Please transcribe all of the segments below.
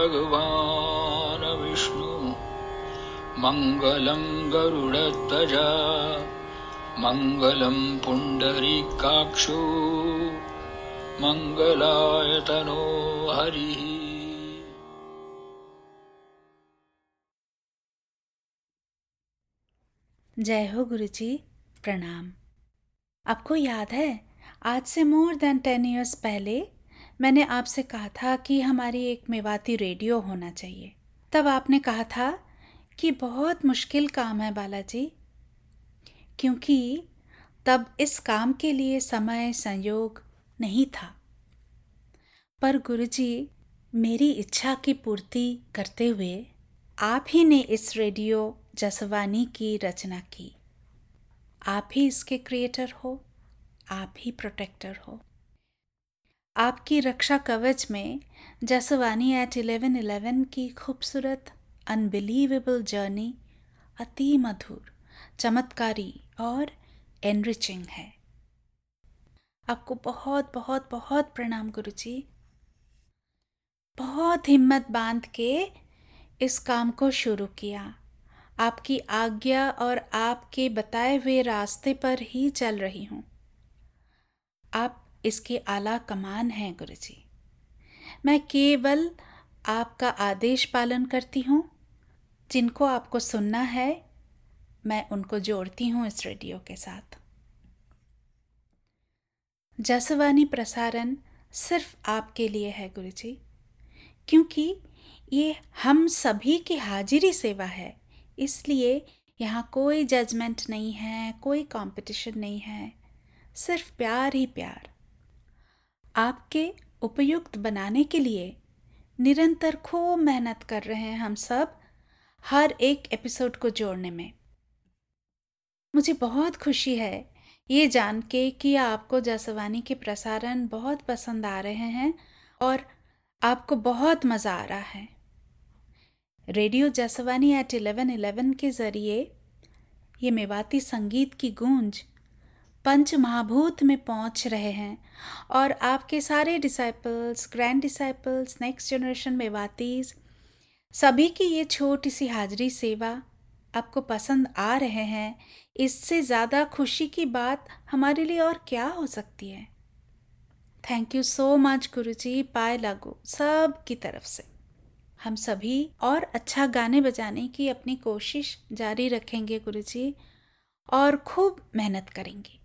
भगवान् विष्णु मङ्गलं गरुडध्वजा मङ्गलं पुण्डरीकाक्षो मङ्गलायतनो हरिः। जय हो गुरु जी प्रणाम। आपको याद है, आज से मोर देन टेन ईयर्स पहले मैंने आपसे कहा था कि हमारी एक मेवाती रेडियो होना चाहिए। तब आपने कहा था कि बहुत मुश्किल काम है बालाजी, क्योंकि तब इस काम के लिए समय, संयोग नहीं था। पर गुरुजी, मेरी इच्छा की पूर्ति करते हुए आप ही ने इस रेडियो जसवानी की रचना की। आप ही इसके क्रिएटर हो, आप ही प्रोटेक्टर हो। आपकी रक्षा कवच में जसवानी एट इलेवन इलेवन की खूबसूरत अनबिलीवेबल जर्नी अति मधुर, चमत्कारी और एनरिचिंग है। आपको बहुत बहुत बहुत प्रणाम गुरु जी बहुत हिम्मत बाँध के इस काम को शुरू किया। आपकी आज्ञा और आपके बताए हुए रास्ते पर ही चल रही हूँ। आप इसके आला कमान हैं गुरु जी मैं केवल आपका आदेश पालन करती हूँ। जिनको आपको सुनना है, मैं उनको जोड़ती हूँ इस रेडियो के साथ। जसवानी प्रसारण सिर्फ़ आपके लिए है गुरु जी क्योंकि ये हम सभी की हाजिरी सेवा है। इसलिए यहाँ कोई जजमेंट नहीं है, कोई कंपटीशन नहीं है, सिर्फ़ प्यार ही प्यार। आपके उपयुक्त बनाने के लिए निरंतर खूब मेहनत कर रहे हैं हम सब हर एक एपिसोड को जोड़ने में। मुझे बहुत खुशी है ये जान के कि आपको जसवानी के प्रसारण बहुत पसंद आ रहे हैं और आपको बहुत मज़ा आ रहा है। Radio Jaswani eight eleven eleven के ज़रिए ये मेवाती संगीत की गूंज पंच महाभूत में पहुँच रहे हैं और आपके सारे disciples grand disciples next generation मेवातीज सभी की ये छोटी सी हाजिरी सेवा आपको पसंद आ रहे हैं, इससे ज़्यादा खुशी की बात हमारे लिए और क्या हो सकती है? थैंक यू सो मच गुरु जी पाए लागू, सब की तरफ़ से। हम सभी और अच्छा गाने बजाने की अपनी कोशिश जारी रखेंगे गुरु जी और खूब मेहनत करेंगे।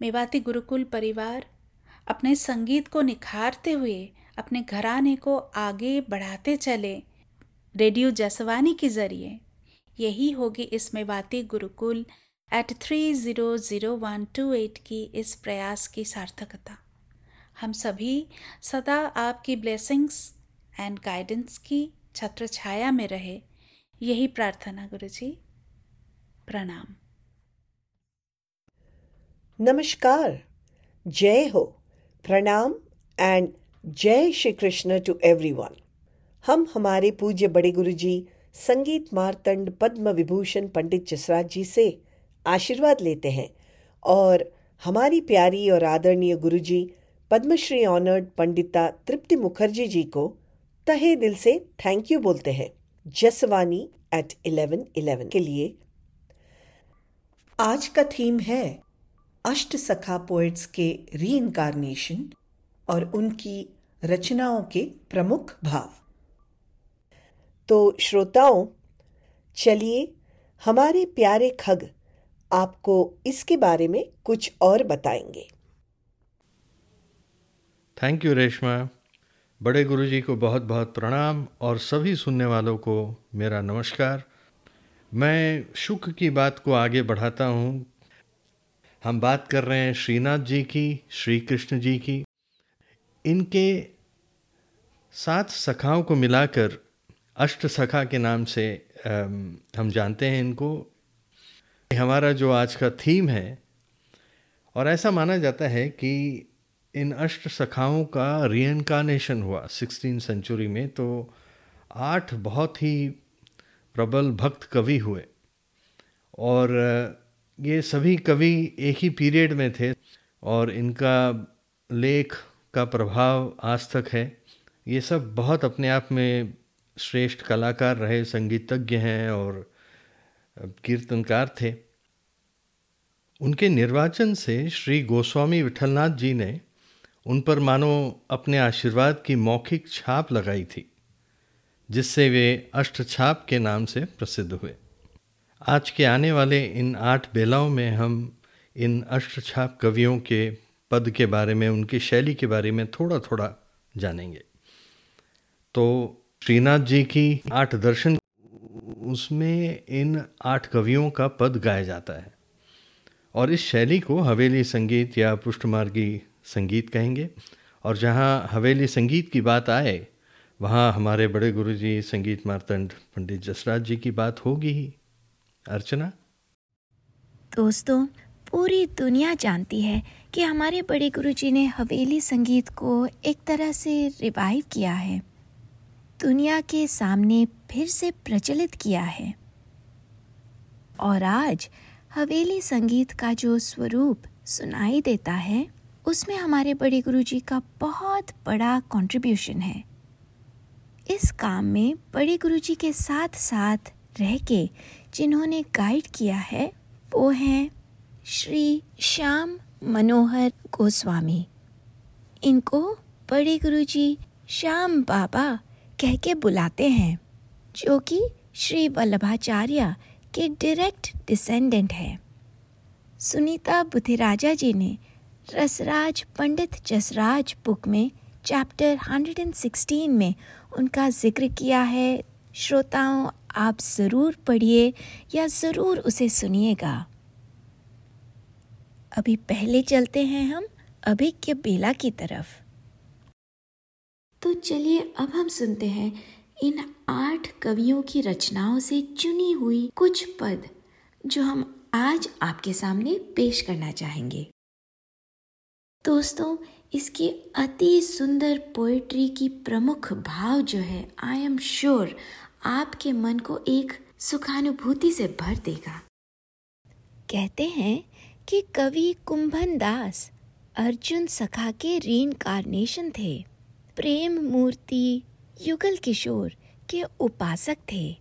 मेवाती गुरुकुल परिवार अपने संगीत को निखारते हुए, अपने घराने को आगे बढ़ाते चले रेडियो जसवानी के ज़रिए। यही होगी इस Mewati gurukul eight three zero zero one two eight की इस प्रयास की सार्थकता। हम सभी सदा आपकी ब्लेसिंग्स एंड गाइडेंस की छत्र छाया में रहे। यही प्रार्थना गुरु जी प्रणाम। नमस्कार। जय हो। प्रणाम एंड जय श्री कृष्ण टू एवरीवन हम हमारे पूज्य बड़े गुरु जी संगीत मारतंड पद्म विभूषण पंडित जसराज जी से आशीर्वाद लेते हैं और हमारी प्यारी और आदरणीय गुरु जी पद्मश्री ऑनर्ड पंडिता तृप्ति मुखर्जी जी को तहे दिल से थैंक यू बोलते हैं। जसवानी एट इलेवन इलेवन के लिए आज का थीम है अष्ट सखा पोएट्स के री और उनकी रचनाओं के प्रमुख भाव। तो श्रोताओं, चलिए हमारे प्यारे खग आपको इसके बारे में कुछ और बताएँगे। थैंक यू रेशमा बड़े गुरु जी को बहुत बहुत प्रणाम और सभी सुनने वालों को मेरा नमस्कार। मैं सुख की बात को आगे बढ़ाता हूँ हम बात कर रहे हैं श्रीनाथ जी की श्री कृष्ण जी की। इनके सात सखाओं को मिलाकर, अष्ट सखा के नाम से हम जानते हैं इनको। हमारा जो आज का थीम है, और ऐसा माना जाता है कि इन अष्ट सखाओं का रीइनकारनेशन हुआ सिक्सटीन सेंचुरी में तो आठ बहुत ही प्रबल भक्त कवि हुए। और ये सभी कवि एक ही पीरियड में थे और इनका लेख का प्रभाव आज तक है। ये सब बहुत अपने आप में श्रेष्ठ कलाकार रहे, संगीतज्ञ हैं और कीर्तनकार थे। उनके निर्वाचन से श्री गोस्वामी विठलनाथ जी ने उन पर मानो अपने आशीर्वाद की मौखिक छाप लगाई थी, जिससे वे अष्टछाप के नाम से प्रसिद्ध हुए। आज के आने वाले इन आठ बेलाओं में हम इन अष्टछाप कवियों के पद के बारे में, उनकी शैली के बारे में थोड़ा थोड़ा जानेंगे। तो श्रीनाथ जी की आठ दर्शन, उसमें इन आठ कवियों का पद गाया जाता है। और इस शैली को हवेली संगीत या पुष्टमार्गी संगीत कहेंगे। और जहाँ हवेली संगीत की बात आए, वहाँ हमारे बड़े गुरुजी संगीत मार्तंड पंडित जसराज जी की बात होगी ही। अर्चना? दोस्तों, पूरी दुनिया जानती है कि हमारे बड़े गुरुजी ने हवेली संगीत को एक तरह से रिवाइव किया है। दुनिया के सामने फिर से प्रचलित किया है। और आज, हवेली संगीत का जो स्वरूप सुनाई देता है, उसमें हमारे बड़े गुरुजी का बहुत बड़ा कंट्रीब्यूशन है। इस काम में बड़े गुरुजी के साथ साथ रह के जिन्होंने गाइड किया है, वो हैं श्री श्याम मनोहर गोस्वामी। इनको बड़े गुरुजी श्याम बाबा कह के बुलाते हैं, जो कि श्री वल्लभाचार्य के डायरेक्ट डिसेंडेंट है। सुनीता बुद्धिराजा जी ने रसराज पंडित जसराज बुक में चैप्टर 116 में उनका ज़िक्र किया है, श्रोताओं आप ज़रूर पढ़िए या ज़रूर उसे सुनिएगा। अभी पहले चलते हैं हम अभिज्ञ बेला की तरफ़। तो चलिए अब हम सुनते हैं इन आठ कवियों की रचनाओं से चुनी हुई कुछ पद, जो हम आज आपके सामने पेश करना चाहेंगे। दोस्तों, इसकी अति सुंदर पोएट्री की प्रमुख भाव जो है आई एम श्योर आपके मन को एक सुखानुभूति से भर देगा। कहते हैं कि कवि कुंभन दास अर्जुन सखा के रीनकारनेशन थे। प्रेम मूर्ति युगल किशोर के उपासक थे।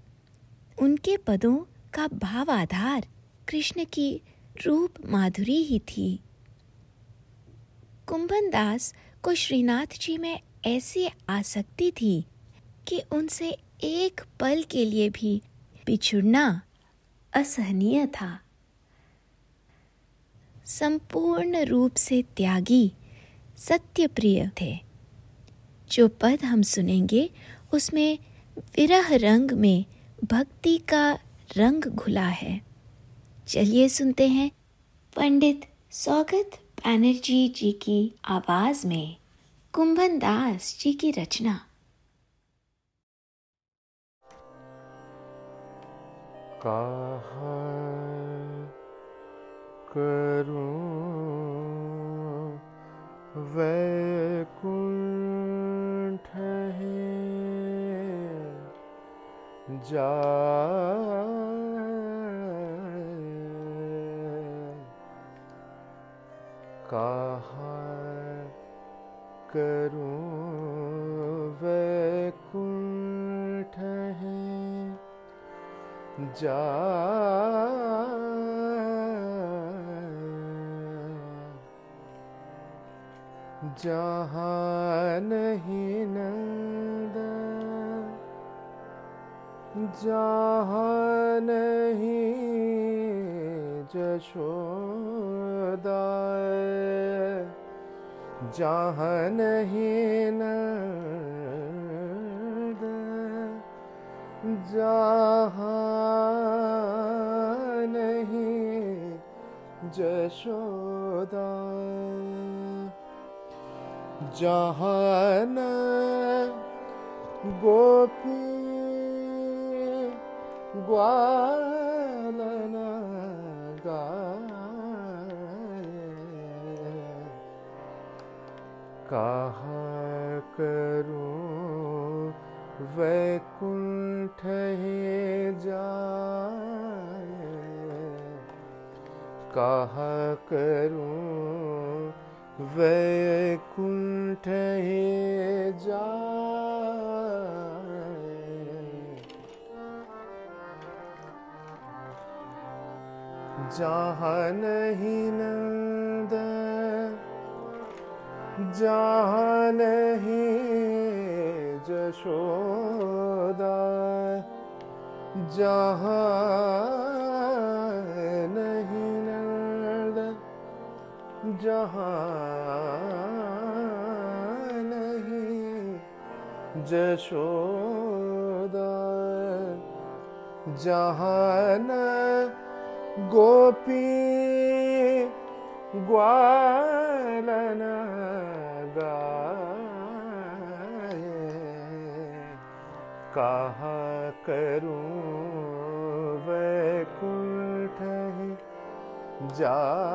उनके पदों का भाव आधार कृष्ण की रूप माधुरी ही थी। कुंभन दास को श्रीनाथ जी में ऐसी आसक्ति थी कि उनसे एक पल के लिए भी बिछुड़ना असहनीय था। संपूर्ण रूप से त्यागी सत्य प्रिय थे। जो पद हम सुनेंगे, उसमें विरह रंग में भक्ति का रंग घुला है। चलिए सुनते हैं पंडित सौगत बैनर्जी जी की आवाज़ में कुंभन दास जी की रचना। कहा करूँ वैकुंठ है जा कहा करूँ जा जहाँ नहीं नंद जहाँ नहीं जशोदा जहाँ नहीं नंद जहाँ नहीं जशोदा। जहाँ न गोपी ग्वालन गाए। कहा करूँ वैकुंठ ही जाए। कहा करूँ वैकुंठ हे जाए। जहाँ नहीं नंद जहाँ नहीं जशोदा जहाँ नहीं नंद जहाँ नहीं जशोदा जहाँ न गोपी ग्वालन कहा करूँ वैकुंठ जाए?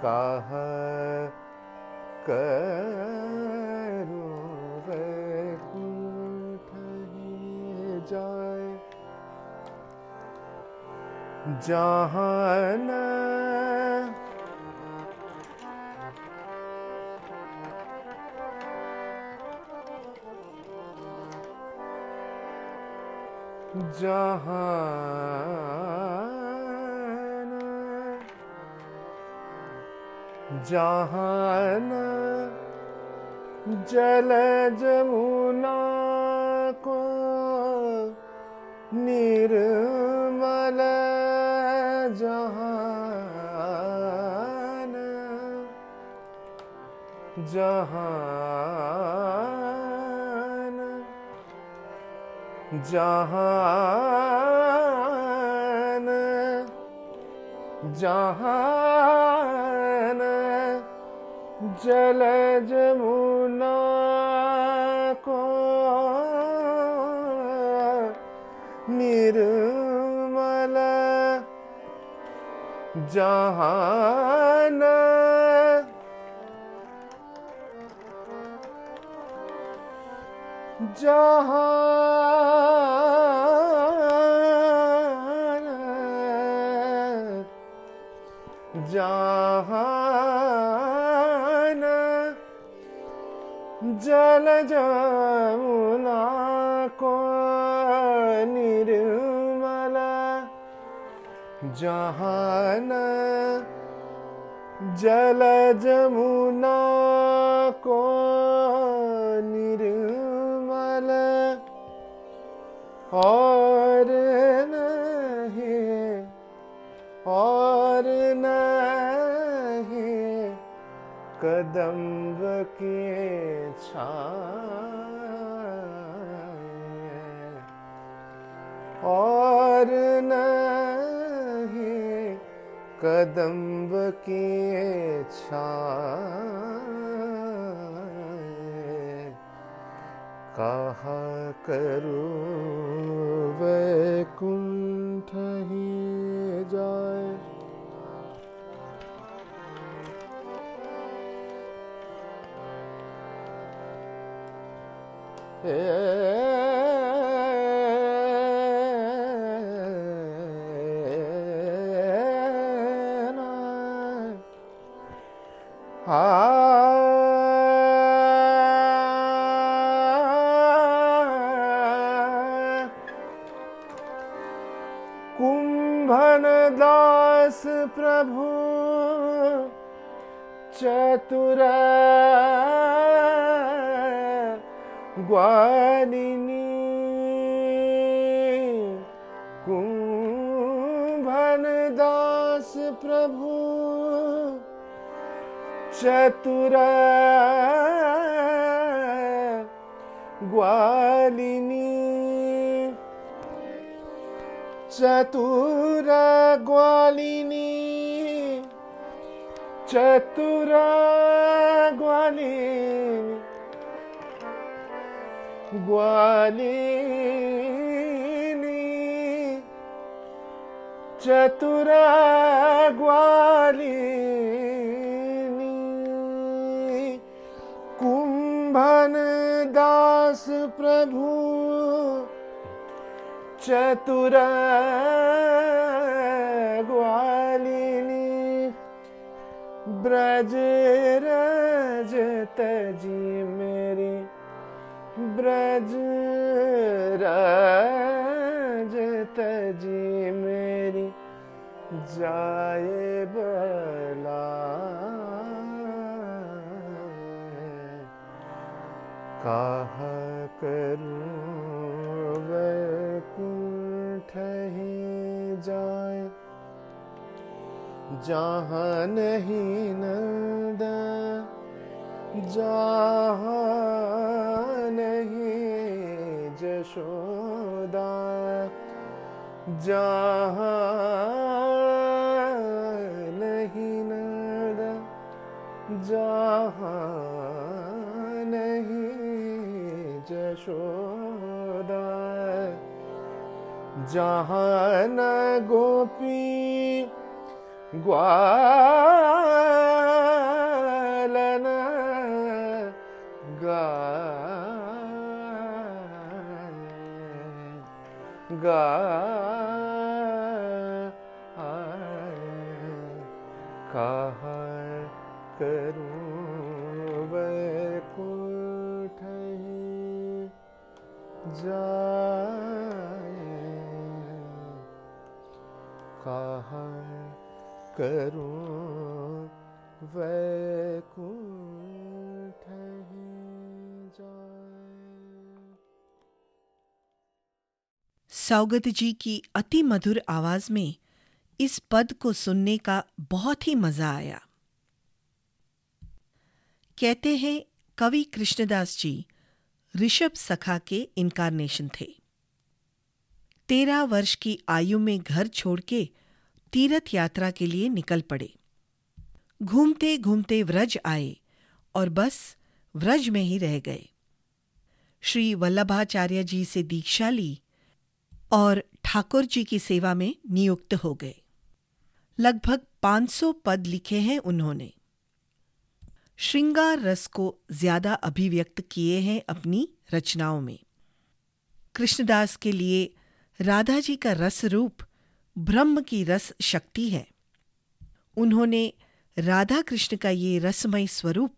कहा जाए? जहाँ जहाँ न जल जमुना को निर्मल जहान जहान जहान जहान जल जमुना को निर्मल जहान जहान जल जमुना को निर्मल, जहान जल जमुना को निर्मल। और नहीं और नहीं कदम्ब के और नहीं कदम्ब की छाए। कहा करूँ वैकुंठ ही कुंभन दास प्रभु चतुर ग्वालिनी कुंभन दास प्रभु चतुर ग्वालिनी चतुर ग्वालिनी चतुर ग्वालिनी ग्वालिनी चतुर ग्वालिनी कुंभन दास प्रभु चतुर ग्वालिनी ब्रज रज तजी मेरी। ब्रज रज तजी मेरी जाए बला। कहा करूँ जाए जहाँ नहीं नंद जहाँ जहाँ नहीं जशोदा। जहाँ न गोपी ग्वालन गाय कहा जाए। कहा करूँ वैकुंठ सौगत जी की अति मधुर आवाज़ में इस पद को सुनने का बहुत ही मज़ा आया। कहते हैं, कवि कृष्णदास जी, ऋषभ सखा के इनकारनेशन थे। तेरह वर्ष की आयु में घर छोड़ के तीर्थ यात्रा के लिए निकल पड़े। घूमते घूमते व्रज आए और बस व्रज में ही रह गए। श्री वल्लभाचार्य जी से दीक्षा ली और ठाकुर जी की सेवा में नियुक्त हो गए। लगभग 500 पद लिखे हैं उन्होंने। श्रृंगार रस को ज़्यादा अभिव्यक्त किए हैं अपनी रचनाओं में। कृष्णदास के लिए राधा जी का रस रूप ब्रह्म की रस शक्ति है। उन्होंने राधा कृष्ण का ये रसमय स्वरूप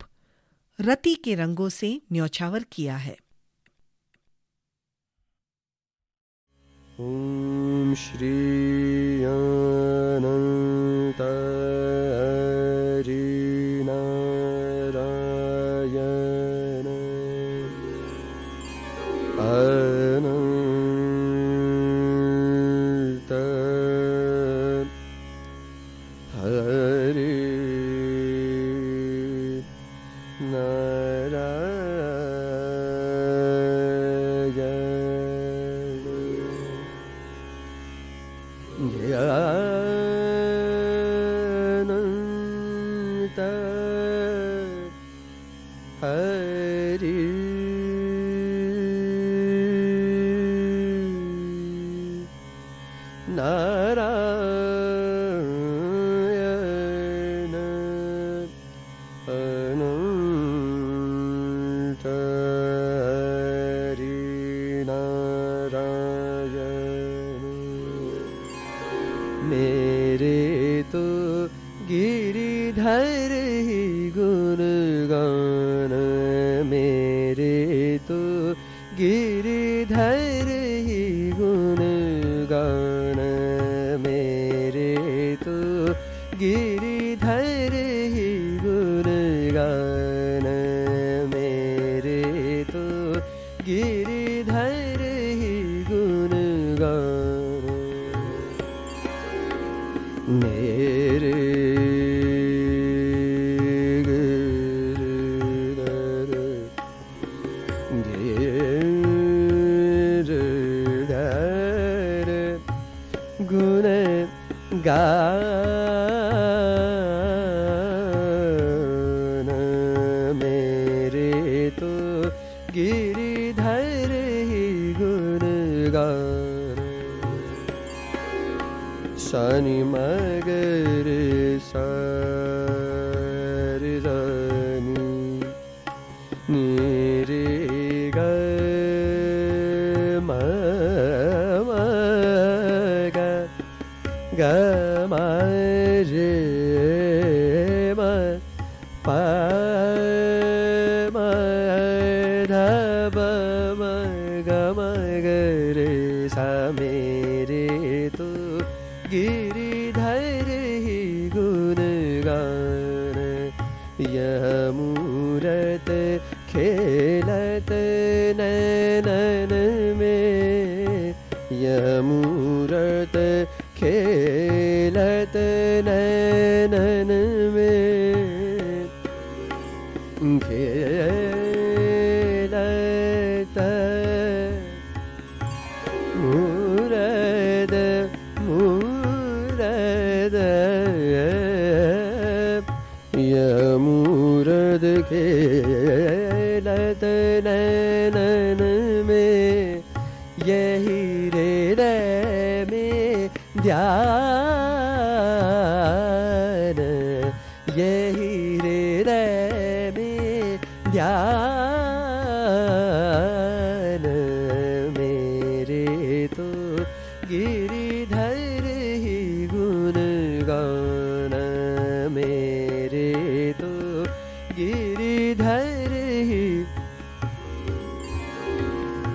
रति के रंगों से न्यौछावर किया है। ॐ श्री अनन्त हरिनारायण धर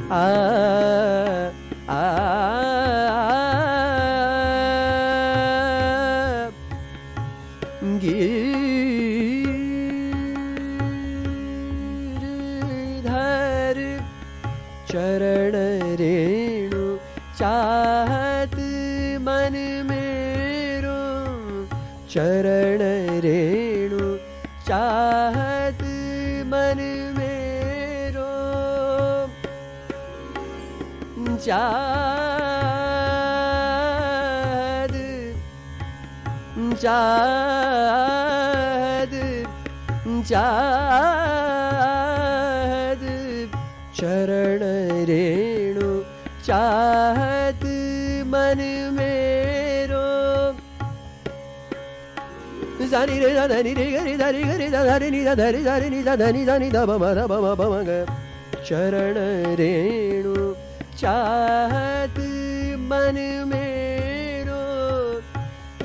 आ नि धनी धनी ध बम ध बम बम ग। चरण रेणु, चाहत मन मेरो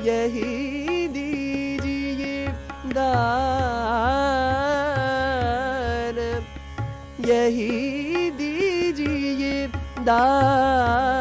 यही दीजिए दान। यही दीजिए दान।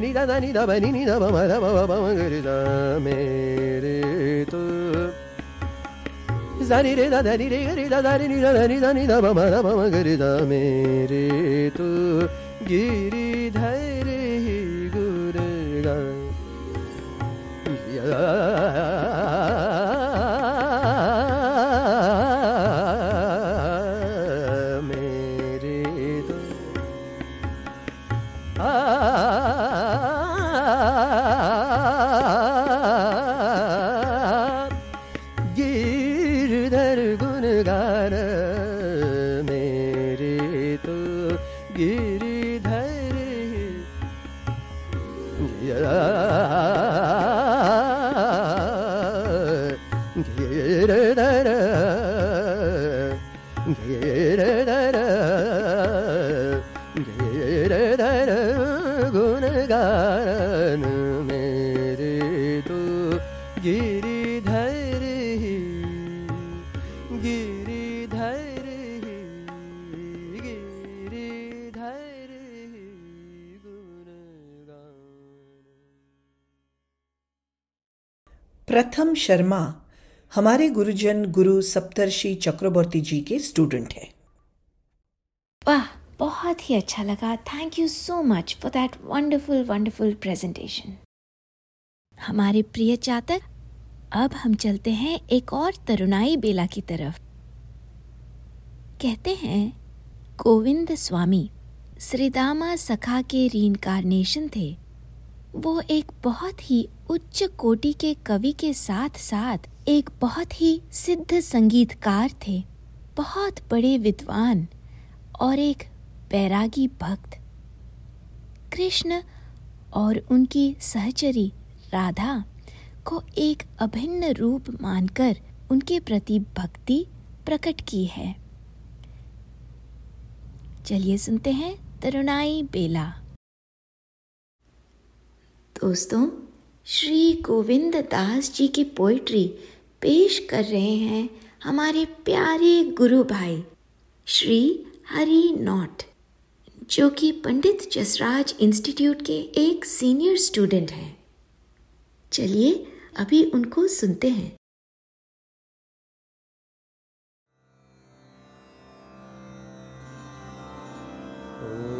ni da da ni da ba ni ni da ba ma da ba ba ba ma gari da me re to za ni re da da ni re gari da da ni da da ni da ni da ba ma da ba ma gari da me re to giri dhare hi gur ga ya Sharma हमारे गुरुजन गुरु सप्तर्षि चक्रवर्ती जी के student हैं। वाह, बहुत ही अच्छा लगा। Thank you so much for that wonderful wonderful presentation हमारे प्रिय चातक, अब हम चलते हैं एक और तरुणाई बेला की तरफ़। कहते हैं, गोविंद स्वामी, श्रीदामा सखा के रीइंकारनेशन थे। वो एक बहुत ही उच्च कोटि के कवि के साथ साथ एक बहुत ही सिद्ध संगीतकार थे, बहुत बड़े विद्वान और एक बैरागी भक्त। कृष्ण और उनकी सहचरी राधा को एक अभिन्न रूप मानकर उनके प्रति भक्ति प्रकट की है। चलिए सुनते हैं तरुणाई बेला। दोस्तों श्री गोविंद दास जी की पोइट्री पेश कर रहे हैं हमारे प्यारे गुरु भाई श्री हरि नॉट, जो कि पंडित जसराज इंस्टीट्यूट के एक सीनियर स्टूडेंट हैं। चलिए अभी उनको सुनते हैं। तूने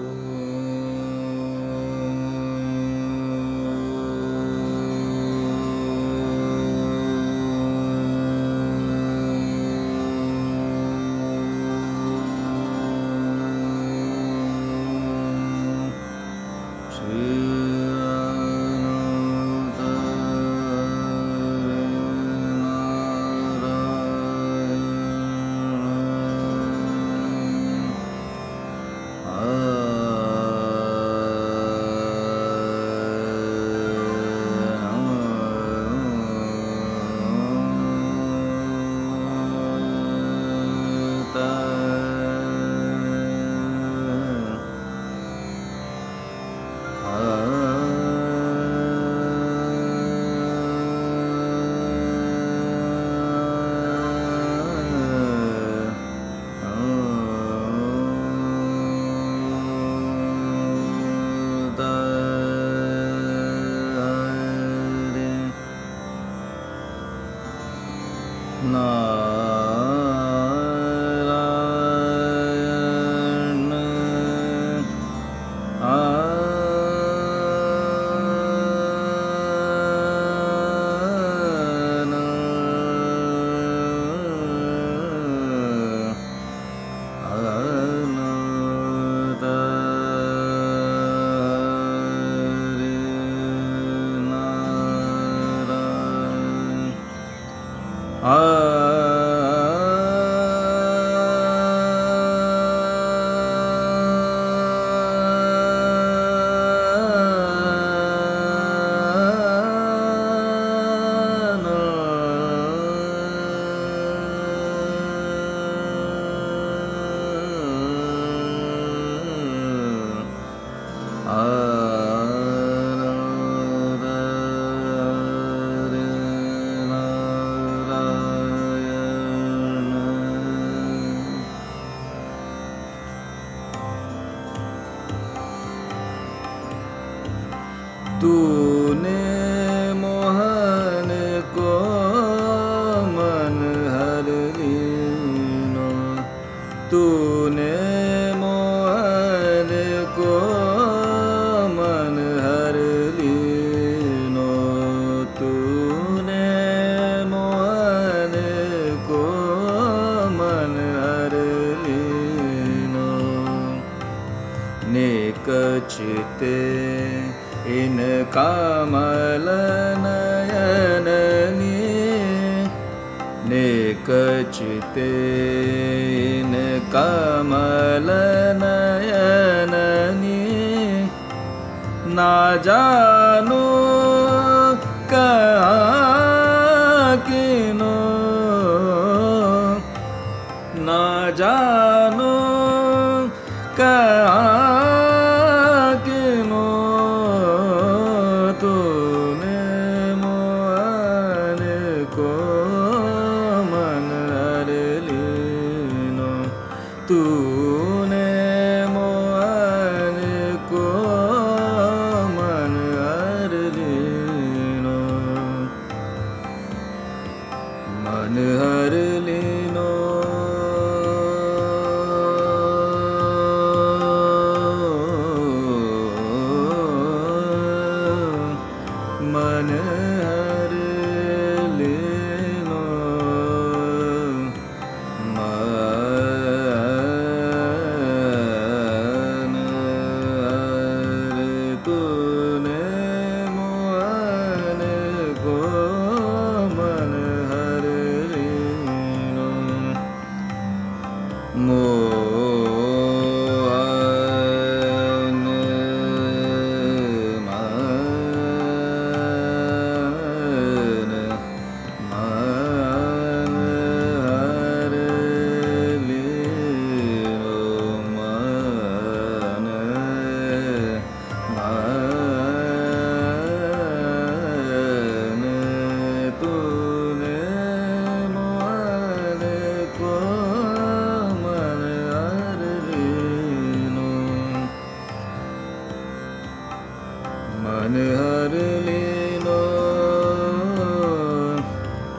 मन हर लीनो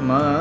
मन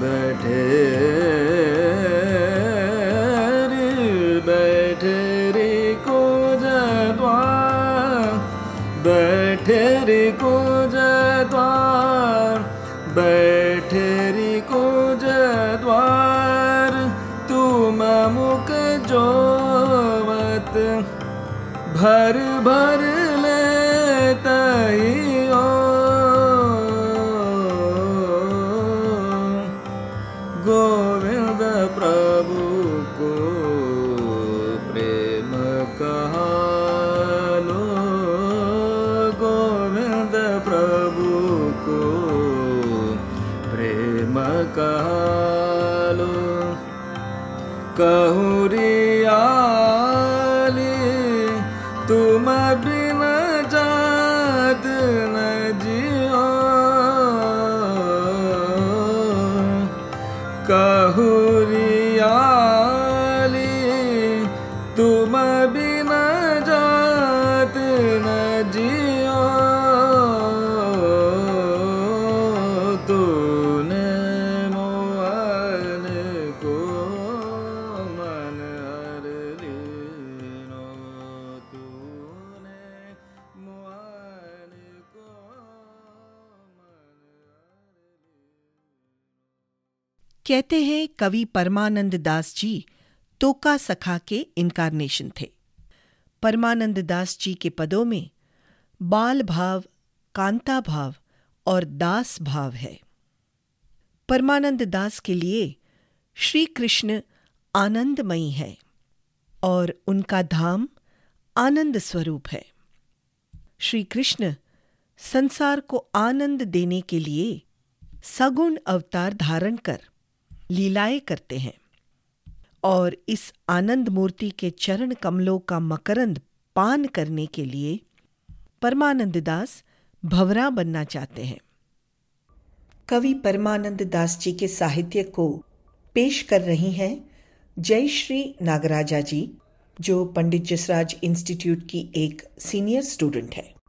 बैठे बैठे रे को बैठे रे को बैठे रे को द्वार तुम मुक जोवत भर भर कहो कवि परमानंद दास जी तोका सखा के इनकारनेशन थे। परमानंद दास जी के पदों में बाल भाव, कांता भाव और दास भाव है। परमानंद दास के लिए श्री कृष्ण आनंदमयी है और उनका धाम आनंद स्वरूप है। श्री कृष्ण संसार को आनंद देने के लिए सगुण अवतार धारण कर लीलाएँ करते हैं। और इस आनंद मूर्ति के चरण कमलों का मकरंद पान करने के लिए परमानंद दास भवरा बनना चाहते हैं। कवि परमानंद दास जी के साहित्य को पेश कर रही हैं जय श्री नागराजा जी, जो पंडित जसराज इंस्टीट्यूट की एक सीनियर स्टूडेंट है।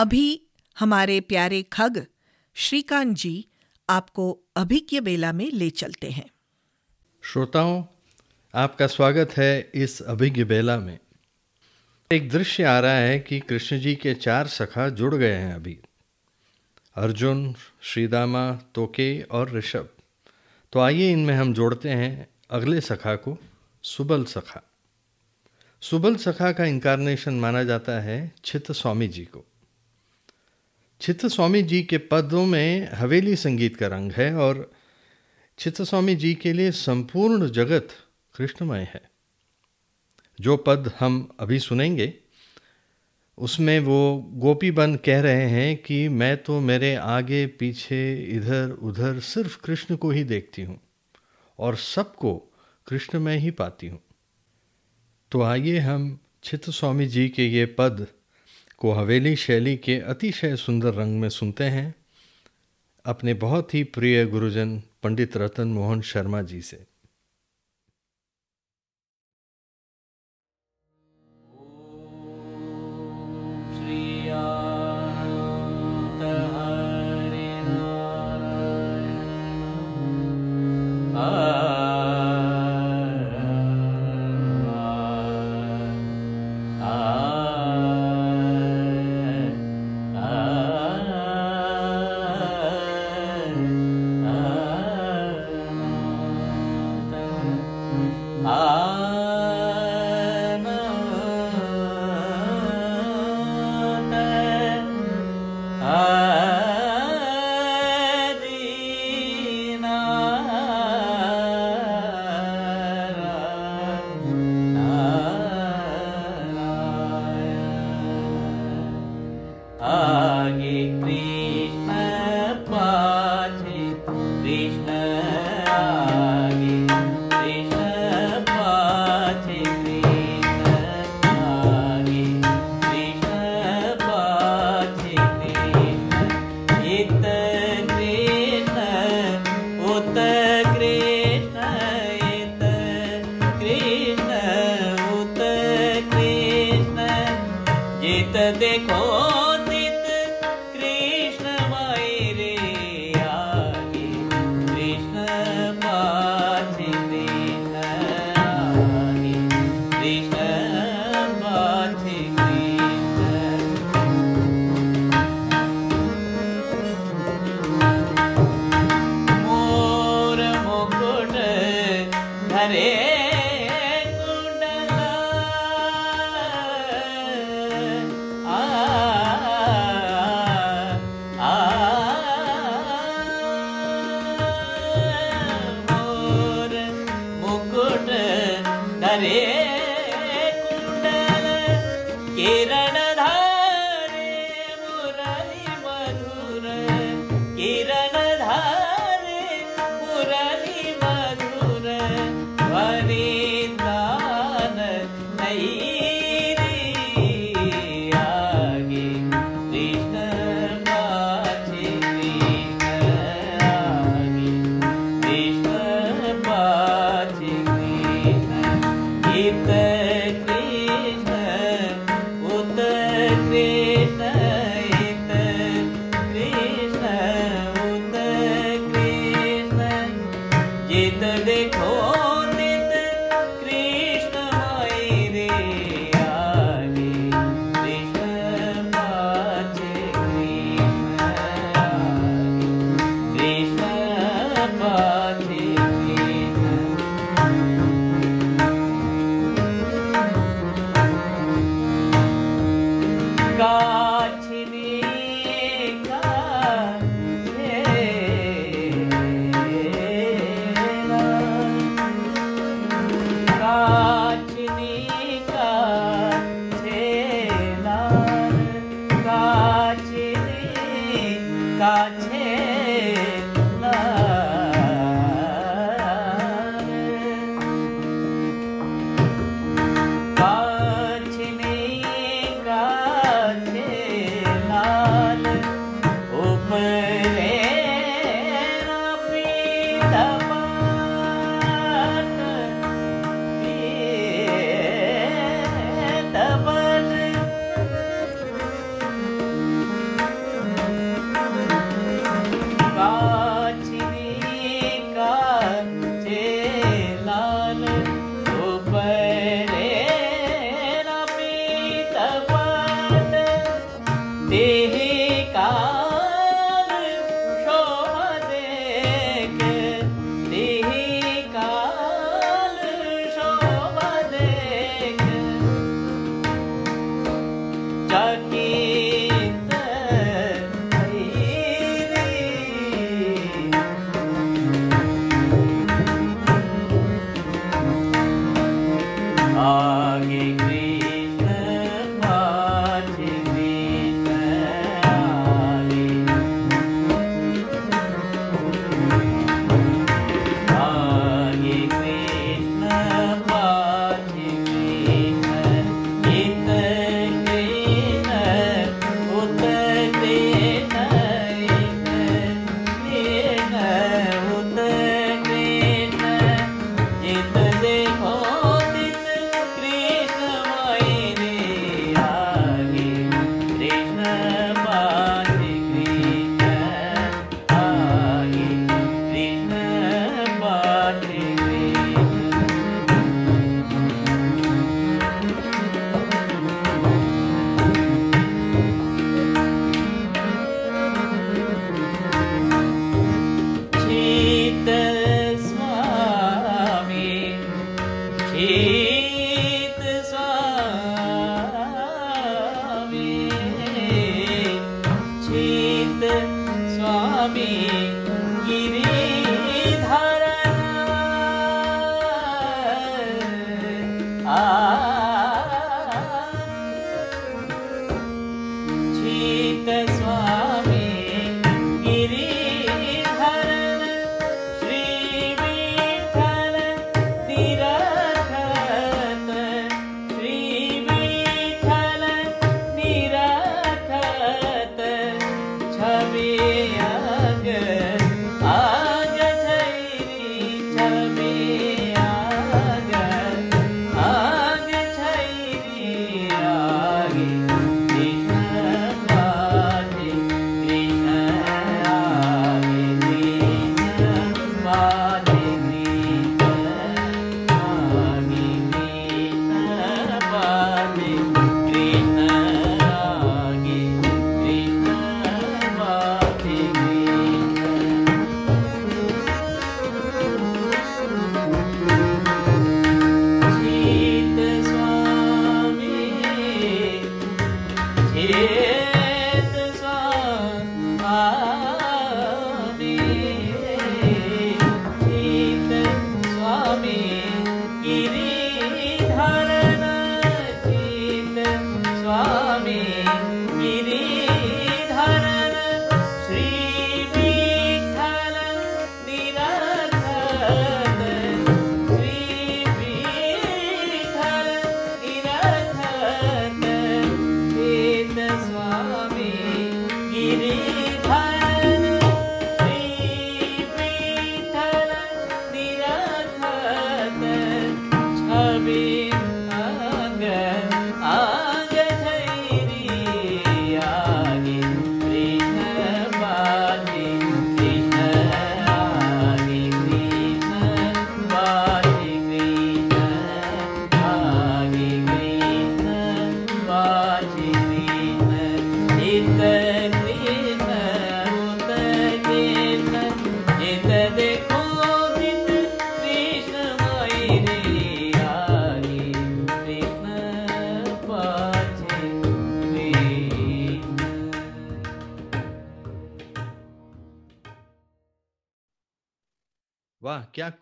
अभी हमारे प्यारे खग श्रीकांत जी आपको अभिज्ञ बेला में ले चलते हैं। श्रोताओं, आपका स्वागत है इस अभिज्ञ बेला में। एक दृश्य आ रहा है कि कृष्ण जी के चार सखा जुड़ गए हैं अभी। अर्जुन, श्रीदामा, तोके और ऋषभ। तो आइए इनमें हम जोड़ते हैं अगले सखा को, सुबल सखा। सुबल सखा का इनकारनेशन माना जाता है चित्त स्वामी जी को। चित्त स्वामी जी के पदों में हवेली संगीत का रंग है और चित्त स्वामी जी के लिए संपूर्ण जगत कृष्णमय है। जो पद हम अभी सुनेंगे, उसमें वो गोपी बन कह रहे हैं कि मैं तो मेरे आगे, पीछे, इधर, उधर सिर्फ़ कृष्ण को ही देखती हूँ और सबको कृष्ण में ही पाती हूँ। तो आइए हम चित्त स्वामी जी के ये पद को हवेली शैली के अतिशय सुंदर रंग में सुनते हैं अपने बहुत ही प्रिय गुरुजन पंडित रतन मोहन शर्मा जी से।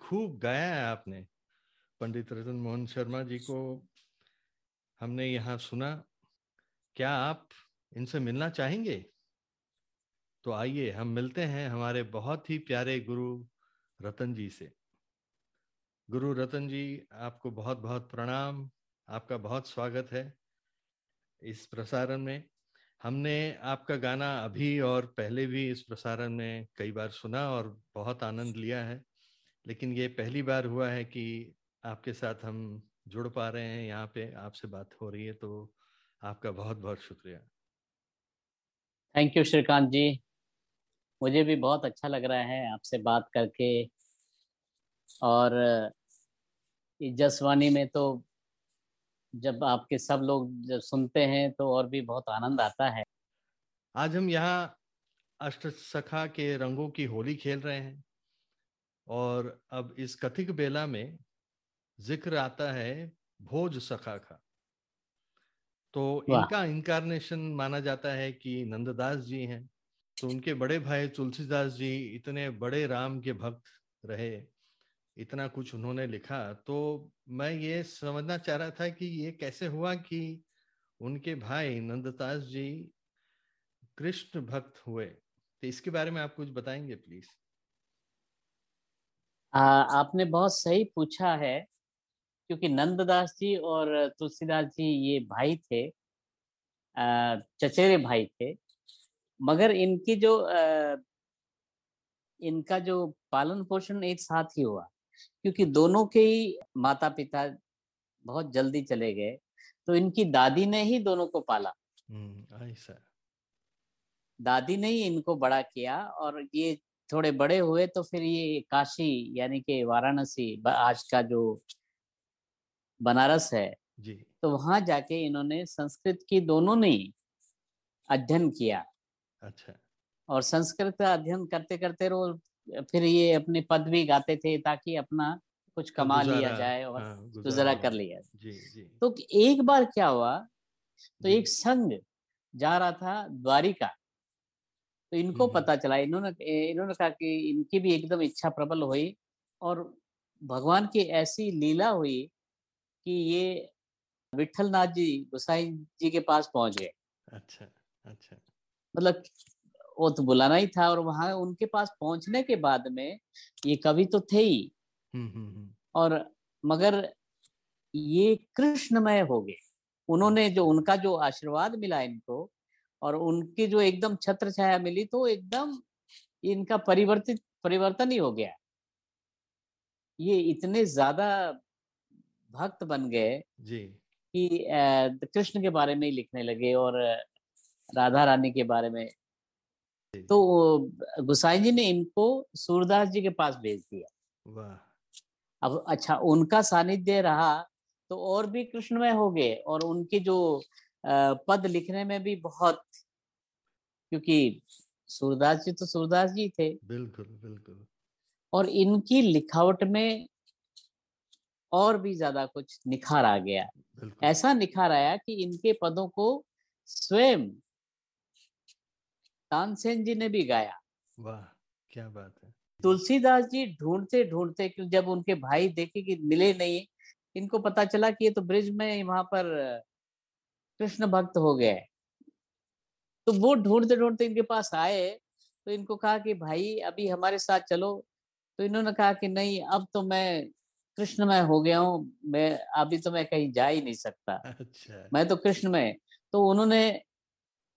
खूब गाया है आपने। पंडित रतन मोहन शर्मा जी को हमने यहाँ सुना। क्या आप इनसे मिलना चाहेंगे? तो आइए, हम मिलते हैं हमारे बहुत ही प्यारे गुरु रतन जी से। गुरु रतन जी, आपको बहुत बहुत प्रणाम। आपका बहुत स्वागत है इस प्रसारण में। हमने आपका गाना अभी और पहले भी इस प्रसारण में कई बार सुना और बहुत आनंद लिया है। लेकिन ये पहली बार हुआ है कि आपके साथ हम जुड़ पा रहे हैं यहाँ पे आपसे बात हो रही है तो आपका बहुत बहुत शुक्रिया। थैंक यू श्रीकांत जी मुझे भी बहुत अच्छा लग रहा है आपसे बात करके। और जसवानी में तो जब आपके सब लोग जब सुनते हैं तो और भी बहुत आनंद आता है। आज हम यहाँ अष्ट सखा के रंगों की होली खेल रहे हैं। और अब इस कथिक बेला में ज़िक्र आता है भोज सखा का। तो इनका इनकारनेशन माना जाता है कि नंददास जी हैं तो उनके बड़े भाई तुलसीदास जी इतने बड़े राम के भक्त रहे इतना कुछ उन्होंने लिखा। तो मैं ये समझना चाह रहा था कि ये कैसे हुआ कि उनके भाई नंददास जी कृष्ण भक्त हुए? तो इसके बारे में आप कुछ बताएँगे प्लीज़ आ, आपने बहुत सही पूछा है क्योंकि नंददास जी और तुलसीदास जी ये भाई थे आ, चचेरे भाई थे मगर इनकी जो आ, इनका जो पालन पोषण एक साथ ही हुआ क्योंकि दोनों के ही माता पिता बहुत जल्दी चले गए तो इनकी दादी ने ही दोनों को पाला। हम्म ऐसा दादी ने ही इनको बड़ा किया और ये थोड़े बड़े हुए तो फिर ये काशी यानी कि वाराणसी आज का जो बनारस है जी। तो वहाँ जाके इन्होंने संस्कृत की दोनों ने अध्ययन किया। अच्छा। और संस्कृत का अध्ययन करते करते रो फिर ये अपने पद भी गाते थे ताकि अपना कुछ कमा लिया जाए और हाँ, गुजारा कर लिया। जी जी। तो एक बार क्या हुआ तो एक संघ जा रहा था द्वारिका। तो इनको। पता चला इन्होंने इन्होंने कहा कि इनकी भी एकदम इच्छा प्रबल हुई और भगवान की ऐसी लीला हुई कि ये विठल नाथ जी गोसाई जी के पास पहुँच गए। अच्छा अच्छा। मतलब वो तो बुलाना ही था और वहाँ उनके पास पहुँचने के बाद में ये कवि तो थे ही। और मगर ये कृष्णमय हो गए। उन्होंने जो उनका जो आशीर्वाद मिला इनको और उनकी जो एकदम छत्र छाया मिली तो एकदम इनका परिवर्तित परिवर्तन ही हो गया। ये इतने ज़्यादा भक्त बन गए जी। कि कृष्ण के बारे में ही लिखने लगे और राधा रानी के बारे में। तो गुसाई जी ने इनको सूरदास जी के पास भेज दिया। वाह। अब अच्छा उनका सानिध्य रहा तो और भी कृष्णमय हो गए और उनके जो पद लिखने में भी बहुत क्योंकि सूरदास जी तो सूरदास जी थे। बिल्कुल बिल्कुल। और इनकी लिखावट में और भी ज़्यादा कुछ निखार आ गया। ऐसा निखार आया कि इनके पदों को स्वयं तानसेन जी ने भी गाया। वाह क्या बात है। तुलसीदास जी ढूंढते ढूंढते क्यों जब उनके भाई देखे कि मिले नहीं इनको पता चला कि ये तो ब्रिज में वहाँ पर कृष्ण भक्त हो गए। तो वो ढूंढते ढूंढते इनके पास आए तो इनको कहा कि भाई अभी हमारे साथ चलो। तो इन्होंने कहा कि नहीं अब तो मैं कृष्णमय हो गया हूँ मैं अभी तो मैं कहीं जा ही नहीं सकता। अच्छा। मैं तो कृष्ण में तो उन्होंने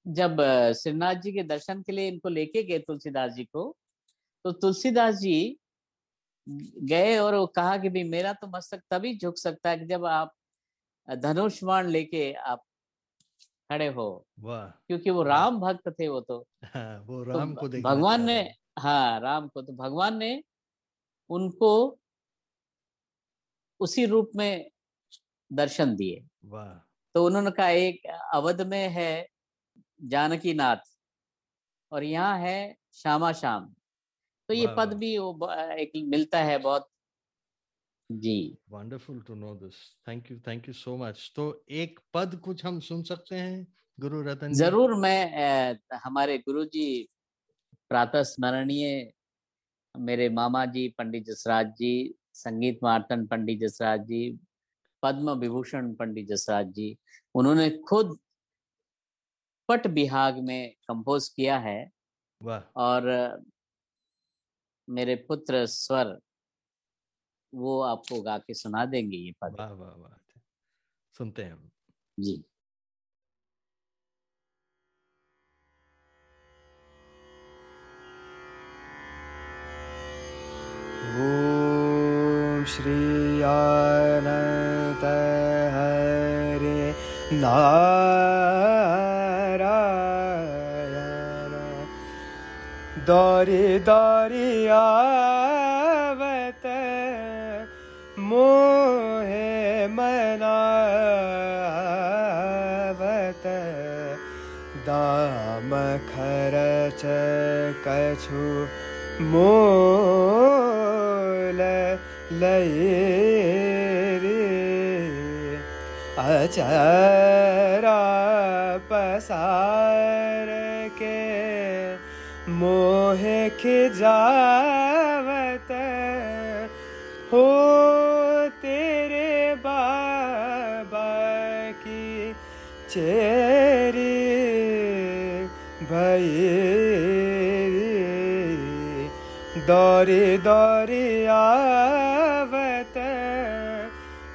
जब श्रीनाथ जी के दर्शन के लिए इनको लेके गए तुलसीदास जी को तो तुलसीदास जी गए और वो कहा कि भाई मेरा तो मस्तक तभी झुक सकता है कि जब आप धनुष बाण लेके आप खड़े हो। वाह। क्योंकि वो राम भक्त थे वो तो। हाँ, वो तो को भ- देखना भगवान ने हाँ। राम को तो भगवान ने उनको उसी रूप में दर्शन दिए। तो उन्होंने कहा एक अवध में है जानकी नाथ और यहाँ है श्यामा श्याम। तो ये पद भी वो एक मिलता है बहुत जी। Wonderful to know this thank you thank you so much तो एक पद कुछ हम सुन सकते हैं गुरु रतन जी? ज़रूर मैं अ, हमारे गुरु जी प्रातः स्मरणीय मेरे मामा जी पंडित जसराज जी संगीत मार्तन पंडित जसराज जी पद्म विभूषण पंडित जसराज जी उन्होंने खुद पट बिहाग में कंपोज किया है वाह। और मेरे पुत्र स्वर वो आपको गा के सुना देंगे ये पद। वाह वाह वाह सुनते हैं हम। जी। ॐ श्री अनन्त हरे नारायण। दौरी दौरी आवत मोहे मनावत दाम खरच कछु मोल लये रे। अचरा पसार के मोह खिजावत हो चेरी भई। दौरी दौरी आवत,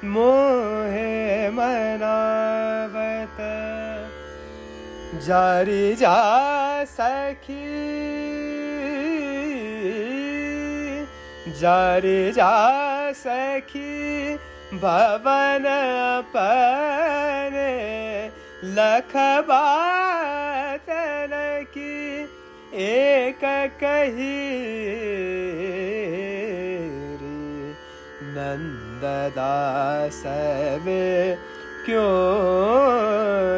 मोहे मनावत। जारी जा सखी, जारी जा सखी, भवन अपने लखबातन की एक कही नंददास वे क्यों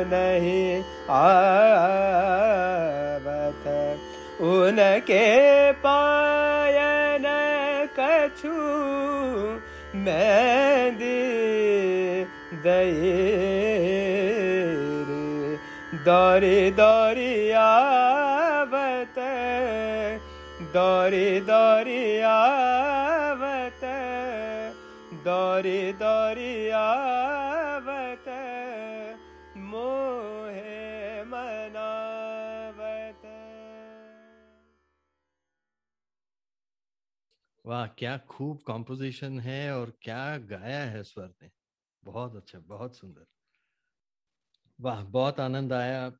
नहीं आवत? उनके पायन कछु मैं दे रे दौरी दौरी आवत, दौरी दौरी आवत, दौरी दौरी आवत, मोहे मनावत। वाह, क्या खूब कॉम्पोजिशन है और क्या गाया है स्वर ने। बहुत अच्छा बहुत सुंदर। वाह बहुत आनंद आया।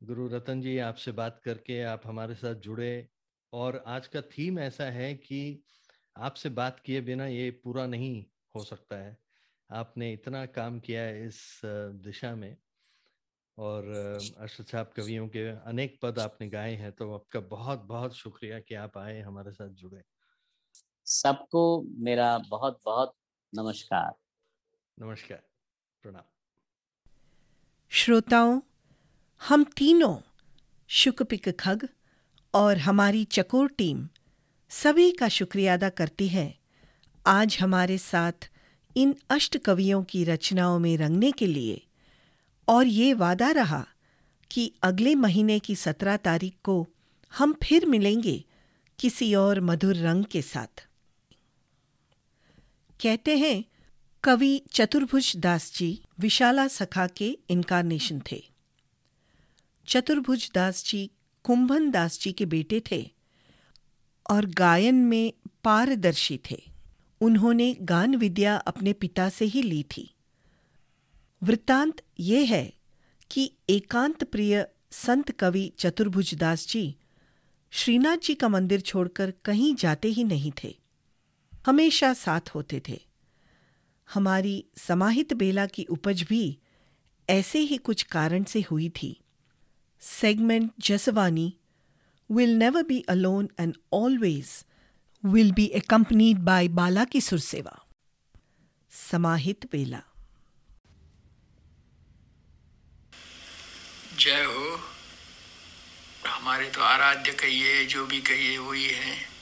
गुरु रतन जी आपसे बात करके आप हमारे साथ जुड़े। और आज का थीम ऐसा है कि आपसे बात किए बिना ये पूरा नहीं हो सकता है। आपने इतना काम किया है इस दिशा में। और अ, अरशद साहब कवियों के अनेक पद आपने गाए हैं तो आपका बहुत बहुत शुक्रिया कि आप आए हमारे साथ जुड़े। सबको मेरा बहुत बहुत नमस्कार। नमस्कार प्रणाम। श्रोताओं, हम तीनों शुकपिक खग और हमारी चकोर टीम सभी का शुक्रिया अदा करती है। आज हमारे साथ इन अष्ट कवियों की रचनाओं में रंगने के लिए और ये वादा रहा कि अगले महीने की सत्रह तारीख को हम फिर मिलेंगे किसी और मधुर रंग के साथ। कहते हैं कवि चतुर्भुज दास जी विशाला सखा के इनकारनेशन थे। चतुर्भुज दास जी कुंभन दास जी के बेटे थे और गायन में पारदर्शी थे। उन्होंने गान विद्या अपने पिता से ही ली थी। वृत्तांत ये है कि एकांत प्रिय संत कवि चतुर्भुज दास जी श्रीनाथ जी का मंदिर छोड़कर कहीं जाते ही नहीं थे। हमेशा साथ होते थे। हमारी समाहित बेला की उपज भी ऐसे ही कुछ कारण से हुई थी। Segment Jaswani will never be alone and always will be accompanied by Bala की सुरसेवा समाहित बेला। जय हो। हमारे तो आराध्य कहिए, जो भी कहिए, वही है।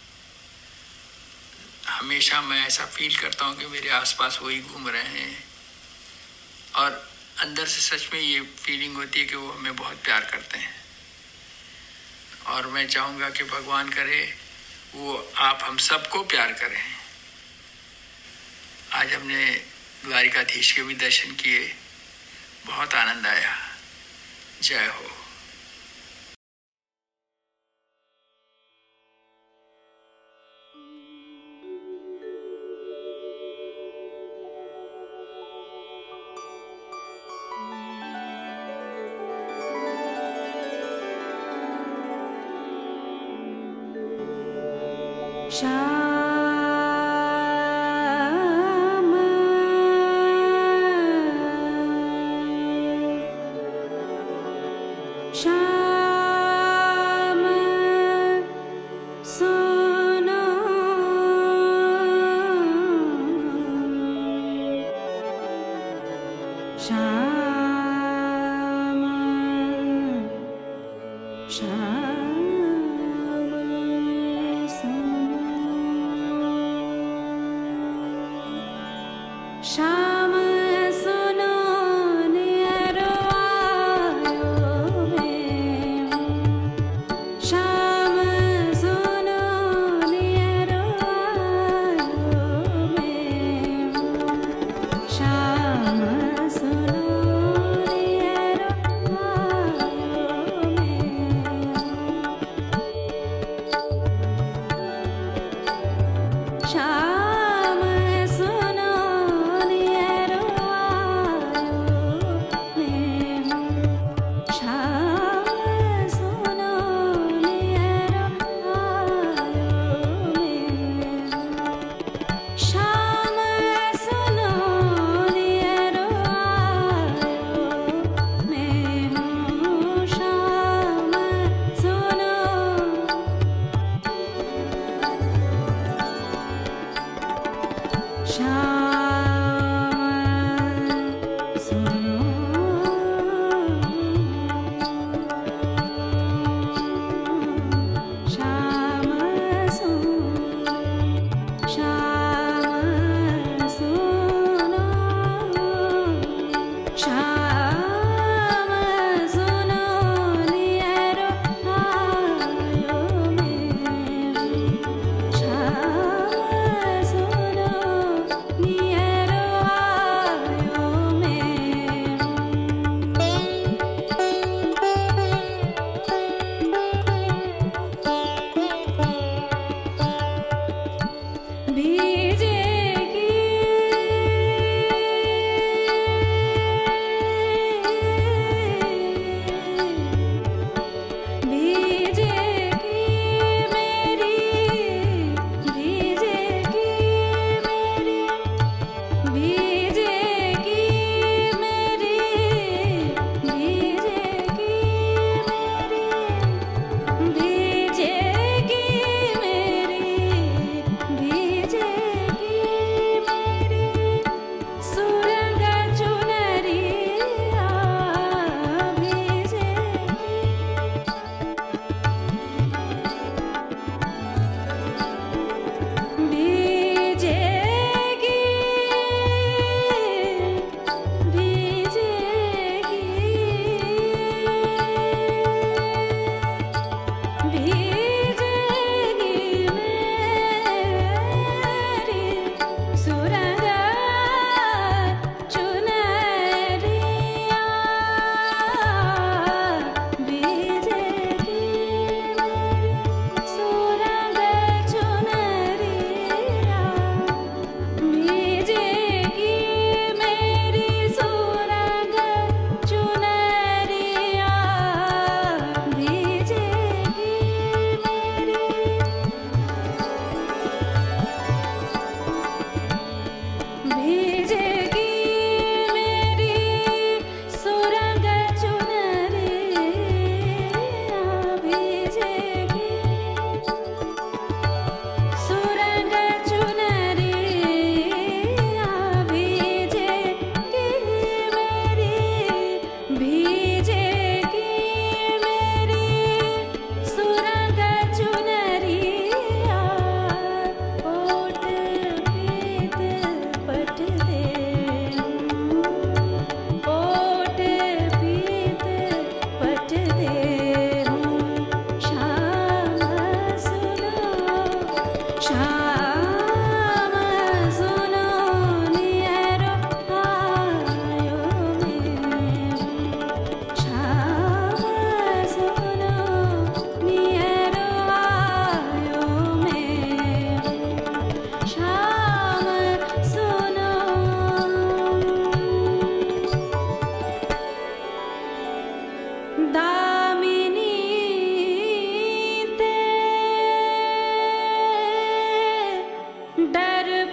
हमेशा मैं ऐसा फील करता हूँ कि मेरे आसपास वही घूम रहे हैं। और अंदर से सच में ये फीलिंग होती है कि वो हमें बहुत प्यार करते हैं। और मैं चाहूँगा कि भगवान करे, वो आप हम सबको प्यार करें। आज हमने द्वारिकाधीश के भी दर्शन किए। बहुत आनंद आया। जय हो।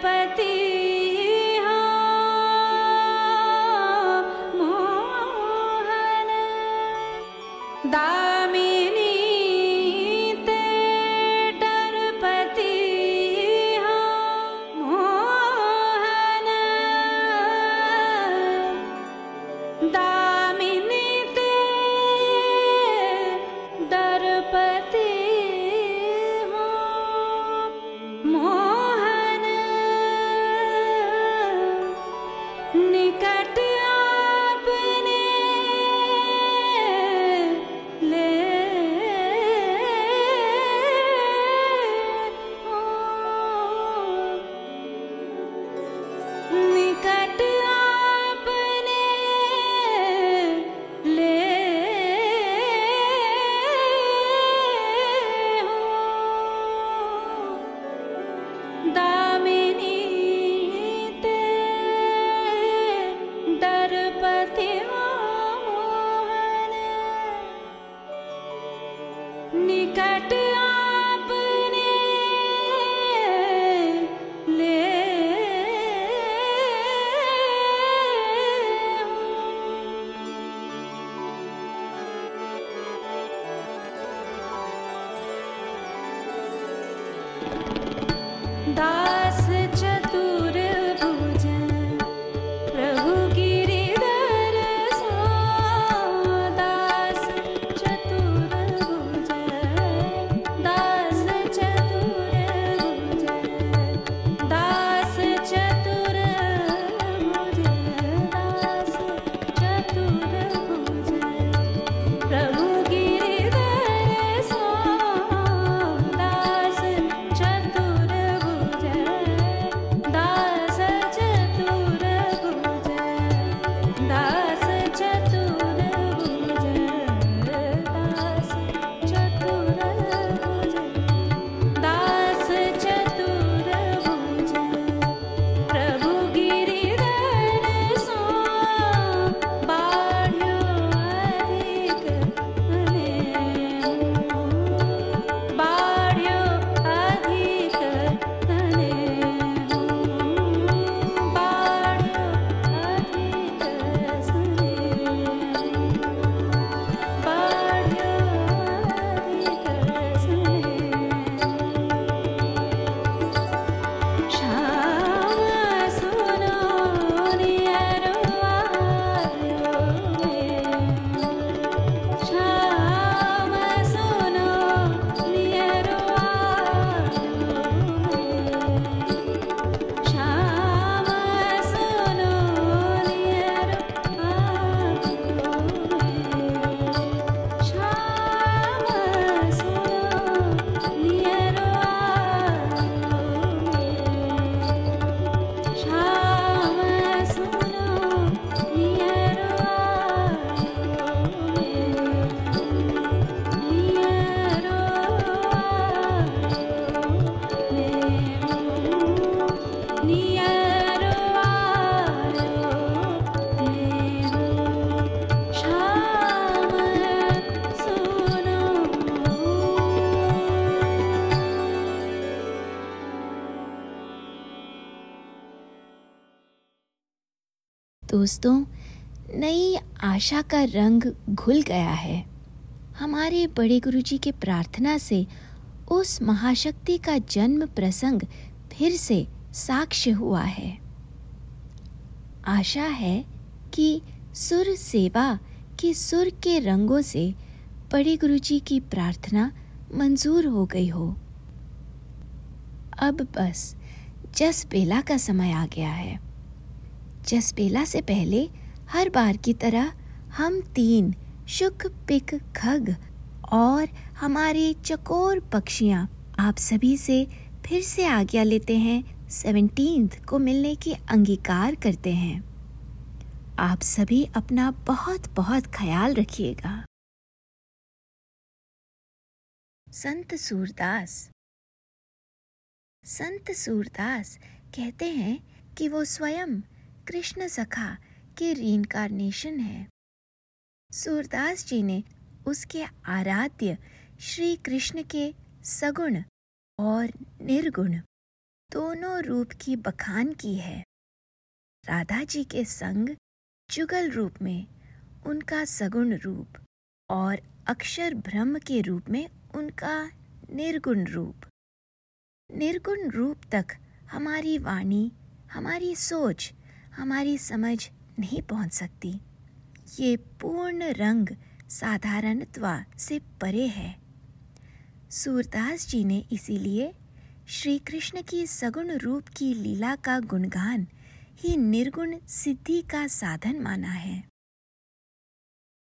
पति दोस्तों, नई आशा का रंग घुल गया है। हमारे बड़े गुरु जी के प्रार्थना से उस महाशक्ति का जन्म प्रसंग फिर से साक्ष्य हुआ है। आशा है कि सुर सेवा के सुर के रंगों से बड़े गुरु जी की प्रार्थना मंजूर हो गई हो। अब बस जस बेला का समय आ गया है। जस बेला से पहले हर बार की तरह हम तीन शुक पिक खग और हमारे चकोर पक्षियाँ आप सभी से फिर से आज्ञा लेते हैं सेवनटीन्थ को मिलने की अंगीकार करते हैं। आप सभी अपना बहुत बहुत ख्याल रखिएगा। संत सूरदास। संत सूरदास कहते हैं कि वो स्वयं कृष्ण सखा के रीइंकारनेशन है। सूरदास जी ने उसके आराध्य श्री कृष्ण के सगुण और निर्गुण दोनों रूप की बखान की है। राधा जी के संग जुगल रूप में उनका सगुण रूप और अक्षर ब्रह्म के रूप में उनका निर्गुण रूप। निर्गुण रूप तक हमारी वाणी, हमारी सोच हमारी समझ नहीं पहुँच सकती। ये पूर्ण रंग साधारणत्व से परे है। सूरदास जी ने इसीलिए श्री कृष्ण की सगुण रूप की लीला का गुणगान ही निर्गुण सिद्धि का साधन माना है।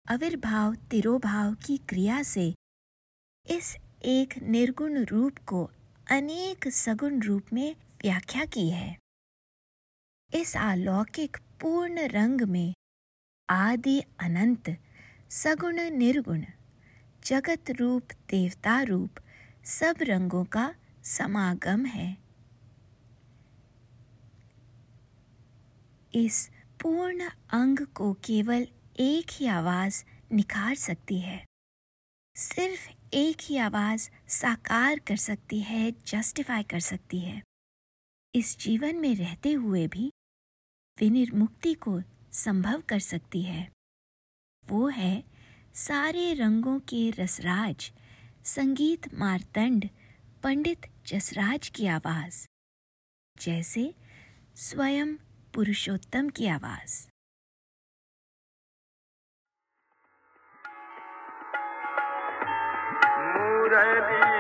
अविर्भाव तिरोभाव की क्रिया से इस एक निर्गुण रूप को अनेक सगुण रूप में व्याख्या की है। इस अलौकिक पूर्ण रंग में आदि अनंत, सगुण निर्गुण, जगत रूप, देवता रूप सब रंगों का समागम है। इस पूर्ण अंग को केवल एक ही आवाज़ निखार सकती है। सिर्फ़ एक ही आवाज़ साकार कर सकती है जस्टिफाई कर सकती है। इस जीवन में रहते हुए भी विनिर्मुक्ति को संभव कर सकती है। वो है सारे रंगों के रसराज, संगीत मारतंड, पंडित जसराज की आवाज़, जैसे स्वयं पुरुषोत्तम की आवाज़। मुरली